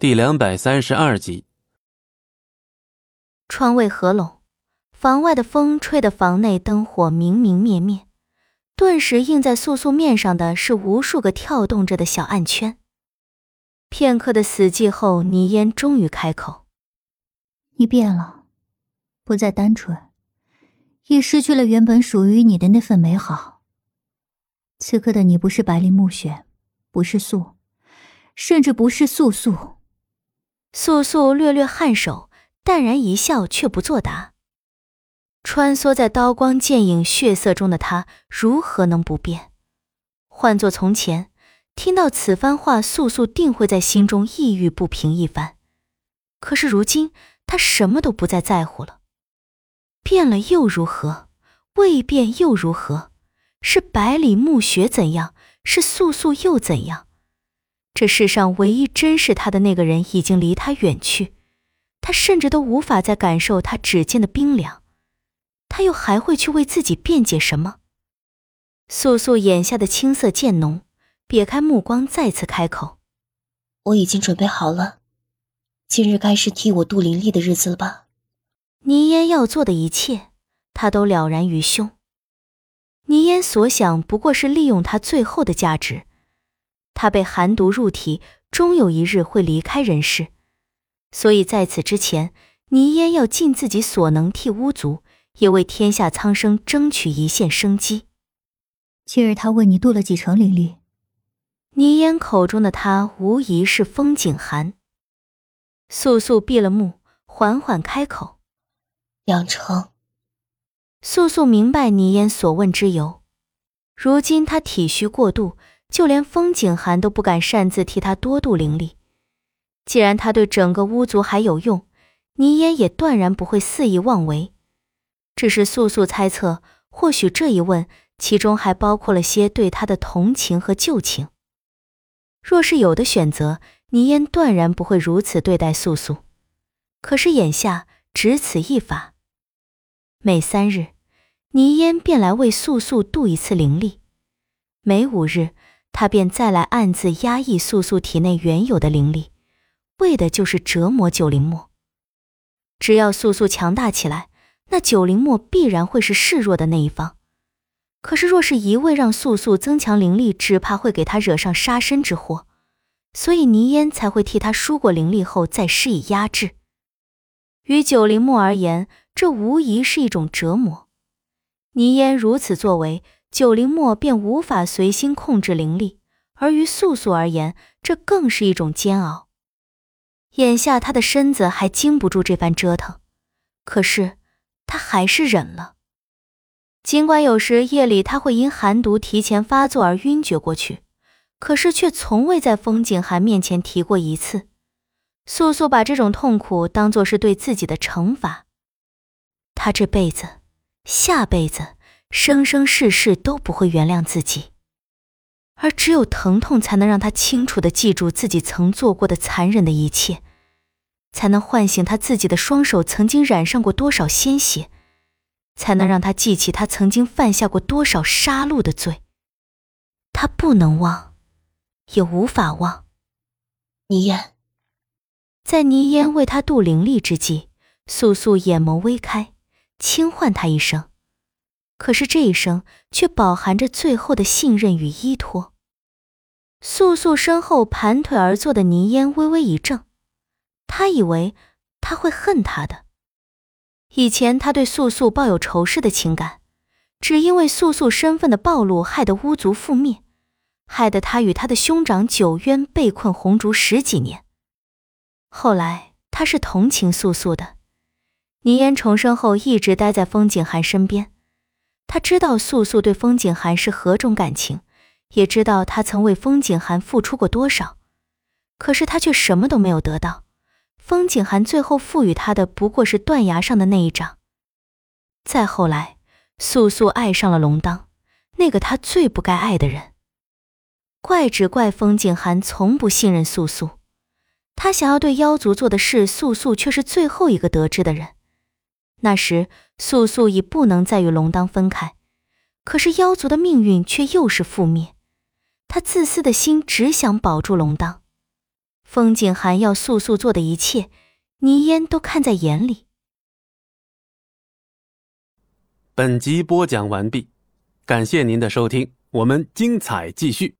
第两百三十二集。窗未合拢，房外的风吹得房内灯火明明灭灭，顿时映在素素面上的是无数个跳动着的小暗圈。片刻的死寂后，倪烟终于开口：“你变了，不再单纯，也失去了原本属于你的那份美好。此刻的你，不是白灵暮雪，不是素，甚至不是素素。”素素略略颔首，淡然一笑，却不作答。穿梭在刀光剑影、血色中的他，如何能不变？换作从前，听到此番话，素素定会在心中抑郁不平一番。可是如今，他什么都不再在乎了。变了又如何？未变又如何？是百里暮雪怎样？是素素又怎样？这世上唯一珍视他的那个人已经离他远去，他甚至都无法再感受他指尖的冰凉，他又还会去为自己辩解什么？素素眼下的青涩渐浓，别开目光，再次开口：“我已经准备好了，今日该是替我渡灵力的日子了吧？”倪烟要做的一切，他都了然于胸。倪烟所想不过是利用他最后的价值。他被寒毒入体，终有一日会离开人世，所以在此之前，倪烟要尽自己所能替巫族，也为天下苍生争取一线生机。今日他为你渡了几成灵力？倪烟口中的他，无疑是风景寒。素素闭了目，缓缓开口：“两成。”素素明白倪烟所问之由，如今他体虚过度。就连风景寒都不敢擅自替他多渡灵力。既然他对整个巫族还有用，倪烟也断然不会肆意妄为。只是素素猜测，或许这一问其中还包括了些对他的同情和旧情。若是有的选择，倪烟断然不会如此对待素素。可是眼下只此一法，每三日，倪烟便来为素素渡一次灵力；每五日。他便再来暗自压抑素素体内原有的灵力，为的就是折磨九灵墨。只要素素强大起来，那九灵墨必然会是示弱的那一方。可是若是一味让素素增强灵力，只怕会给他惹上杀身之祸。所以倪烟才会替他输过灵力后再施以压制。于九灵墨而言，这无疑是一种折磨。倪烟如此作为。九灵墨便无法随心控制灵力，而于素素而言，这更是一种煎熬。眼下她的身子还经不住这番折腾，可是他还是忍了。尽管有时夜里他会因寒毒提前发作而晕厥过去，可是却从未在风景寒面前提过一次。素素把这种痛苦当作是对自己的惩罚。他这辈子，下辈子。生生世世都不会原谅自己，而只有疼痛才能让他清楚的记住自己曾做过的残忍的一切，才能唤醒他自己的双手曾经染上过多少鲜血，才能让他记起他曾经犯下过多少杀戮的罪。他不能忘，也无法忘。倪烟，在倪烟为他渡灵力之际，素素眼眸微开，轻唤他一声。可是这一声却饱含着最后的信任与依托。素素身后盘腿而坐的倪烟微微一怔，他以为他会恨他的。以前他对素素抱有仇视的情感，只因为素素身份的暴露，害得巫族覆灭，害得他与他的兄长九渊被困红烛十几年。后来他是同情素素的，倪烟重生后一直待在风景寒身边。他知道素素对风景寒是何种感情，也知道他曾为风景寒付出过多少，可是他却什么都没有得到。风景寒最后赋予他的不过是断崖上的那一掌。再后来，素素爱上了龙当，那个他最不该爱的人。怪只怪风景寒从不信任素素，他想要对妖族做的事，素素却是最后一个得知的人。那时素素已不能再与龙当分开，可是妖族的命运却又是覆灭，他自私的心只想保住龙当，风景寒要素素做的一切，倪嫣都看在眼里。本集播讲完毕，感谢您的收听，我们精彩继续。